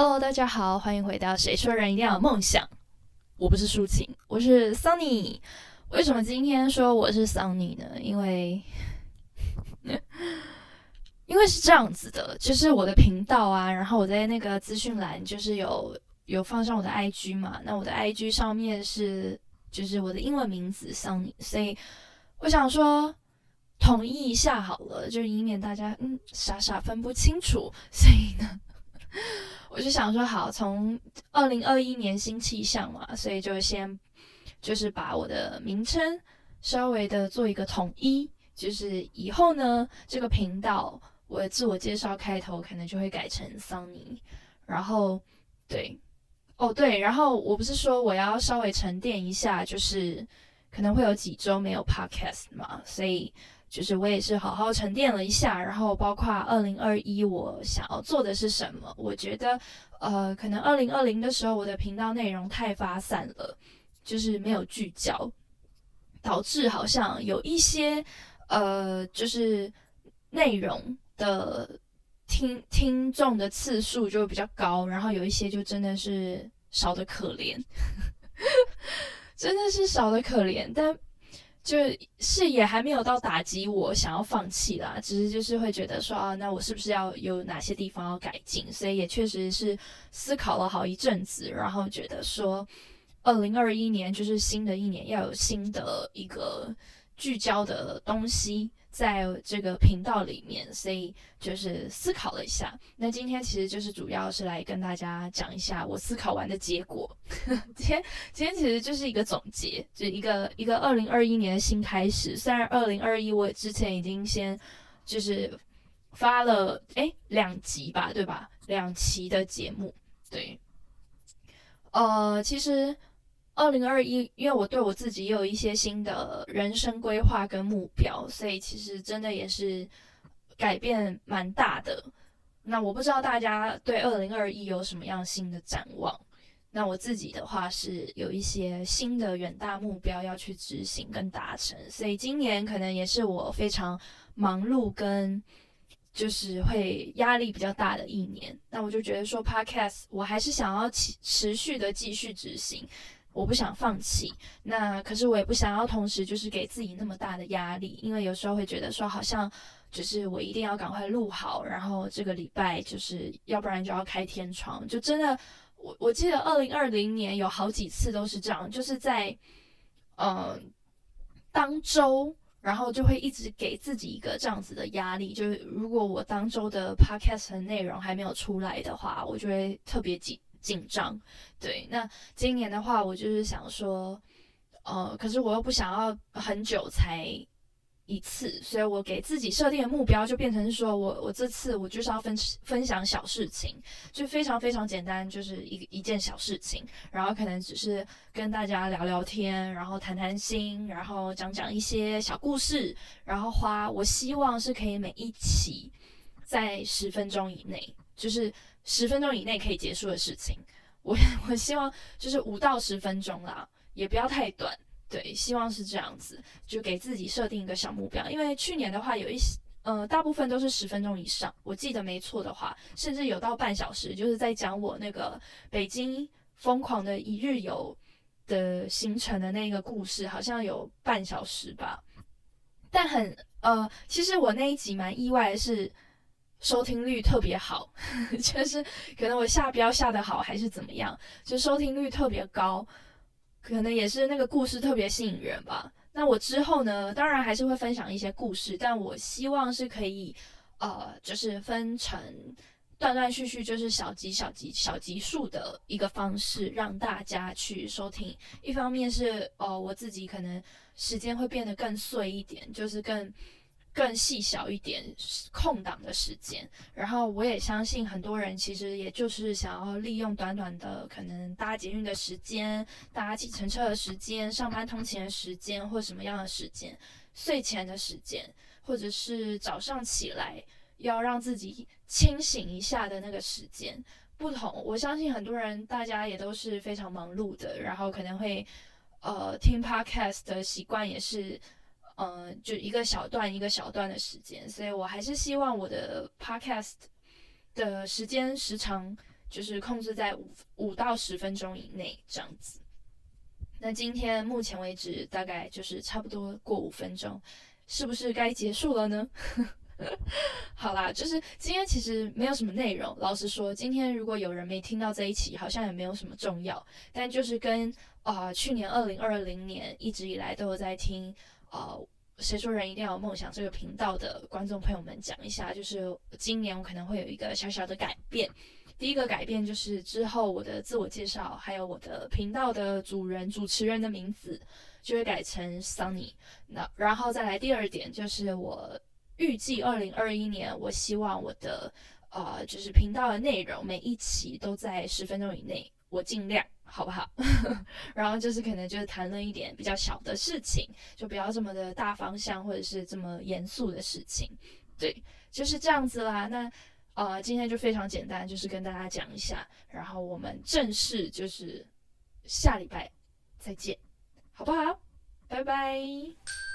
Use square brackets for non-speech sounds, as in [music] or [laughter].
Hello，大家好，欢迎回到《谁说人一定要有梦想》。我不是抒情，我是 Sunny。为什么今天说我是 Sunny 呢？因为，因为是这样子的，就是我的频道啊，然后我在那个资讯栏就是有有放上我的 IG 嘛。那我的 IG 上面是就是我的英文名字 Sunny，所以我想说统一一下好了，就以免大家嗯傻傻分不清楚。所以呢。我就想说，好，从二零二一年新气象嘛，所以就先就是把我的名称稍微的做一个统一，就是以后呢，这个频道我的自我介绍开头可能就会改成桑尼，然后对，哦对，然后我不是说我要稍微沉淀一下，就是可能会有几周没有 podcast 嘛，所以。就是我也是好好沉淀了一下，然后包括二零二一我想要做的是什么？我觉得，呃，可能二零二零的时候我的频道内容太发散了，就是没有聚焦，导致好像有一些呃，就是内容的听听众的次数就比较高，然后有一些就真的是少的可怜，[laughs] 真的是少的可怜，但。就是也还没有到打击我想要放弃啦，只是就是会觉得说啊，那我是不是要有哪些地方要改进？所以也确实是思考了好一阵子，然后觉得说，二零二一年就是新的一年，要有新的一个聚焦的东西。在这个频道里面，所以就是思考了一下。那今天其实就是主要是来跟大家讲一下我思考完的结果。[laughs] 今天今天其实就是一个总结，就一个一个二零二一年的新开始。虽然二零二一我之前已经先就是发了哎两集吧，对吧？两期的节目，对。呃，其实。二零二一，因为我对我自己也有一些新的人生规划跟目标，所以其实真的也是改变蛮大的。那我不知道大家对二零二一有什么样新的展望？那我自己的话是有一些新的远大目标要去执行跟达成，所以今年可能也是我非常忙碌跟就是会压力比较大的一年。那我就觉得说，Podcast 我还是想要持持续的继续执行。我不想放弃，那可是我也不想要同时就是给自己那么大的压力，因为有时候会觉得说好像就是我一定要赶快录好，然后这个礼拜就是要不然就要开天窗，就真的我我记得二零二零年有好几次都是这样，就是在嗯当周，然后就会一直给自己一个这样子的压力，就是如果我当周的 podcast 的内容还没有出来的话，我就会特别紧。紧张，对。那今年的话，我就是想说，呃，可是我又不想要很久才一次，所以我给自己设定的目标就变成说，我我这次我就是要分分享小事情，就非常非常简单，就是一一件小事情，然后可能只是跟大家聊聊天，然后谈谈心，然后讲讲一些小故事，然后花，我希望是可以每一期在十分钟以内，就是。十分钟以内可以结束的事情，我 [laughs] 我希望就是五到十分钟啦，也不要太短。对，希望是这样子，就给自己设定一个小目标。因为去年的话，有一些呃，大部分都是十分钟以上，我记得没错的话，甚至有到半小时，就是在讲我那个北京疯狂的一日游的行程的那个故事，好像有半小时吧。但很呃，其实我那一集蛮意外的是。收听率特别好，[laughs] 就是可能我下标下的好还是怎么样，就收听率特别高，可能也是那个故事特别吸引人吧。那我之后呢，当然还是会分享一些故事，但我希望是可以，呃，就是分成断断续续，就是小集小集小集数的一个方式，让大家去收听。一方面是，呃，我自己可能时间会变得更碎一点，就是更。更细小一点空档的时间，然后我也相信很多人其实也就是想要利用短短的可能搭捷运的时间、搭计程车的时间、上班通勤的时间或什么样的时间、睡前的时间，或者是早上起来要让自己清醒一下的那个时间不同。我相信很多人大家也都是非常忙碌的，然后可能会呃听 podcast 的习惯也是。嗯，就一个小段一个小段的时间，所以我还是希望我的 podcast 的时间时长就是控制在五五到十分钟以内这样子。那今天目前为止大概就是差不多过五分钟，是不是该结束了呢？[laughs] 好啦，就是今天其实没有什么内容。老实说，今天如果有人没听到这一期，好像也没有什么重要。但就是跟啊，去年二零二零年一直以来都有在听呃，谁说人一定要有梦想这个频道的观众朋友们讲一下，就是今年我可能会有一个小小的改变。第一个改变就是之后我的自我介绍，还有我的频道的主人、主持人的名字就会改成 Sunny。那然后再来第二点就是我。预计二零二一年，我希望我的呃，就是频道的内容每一期都在十分钟以内，我尽量，好不好？[laughs] 然后就是可能就是谈论一点比较小的事情，就不要这么的大方向或者是这么严肃的事情，对，就是这样子啦。那呃，今天就非常简单，就是跟大家讲一下，然后我们正式就是下礼拜再见，好不好？拜拜。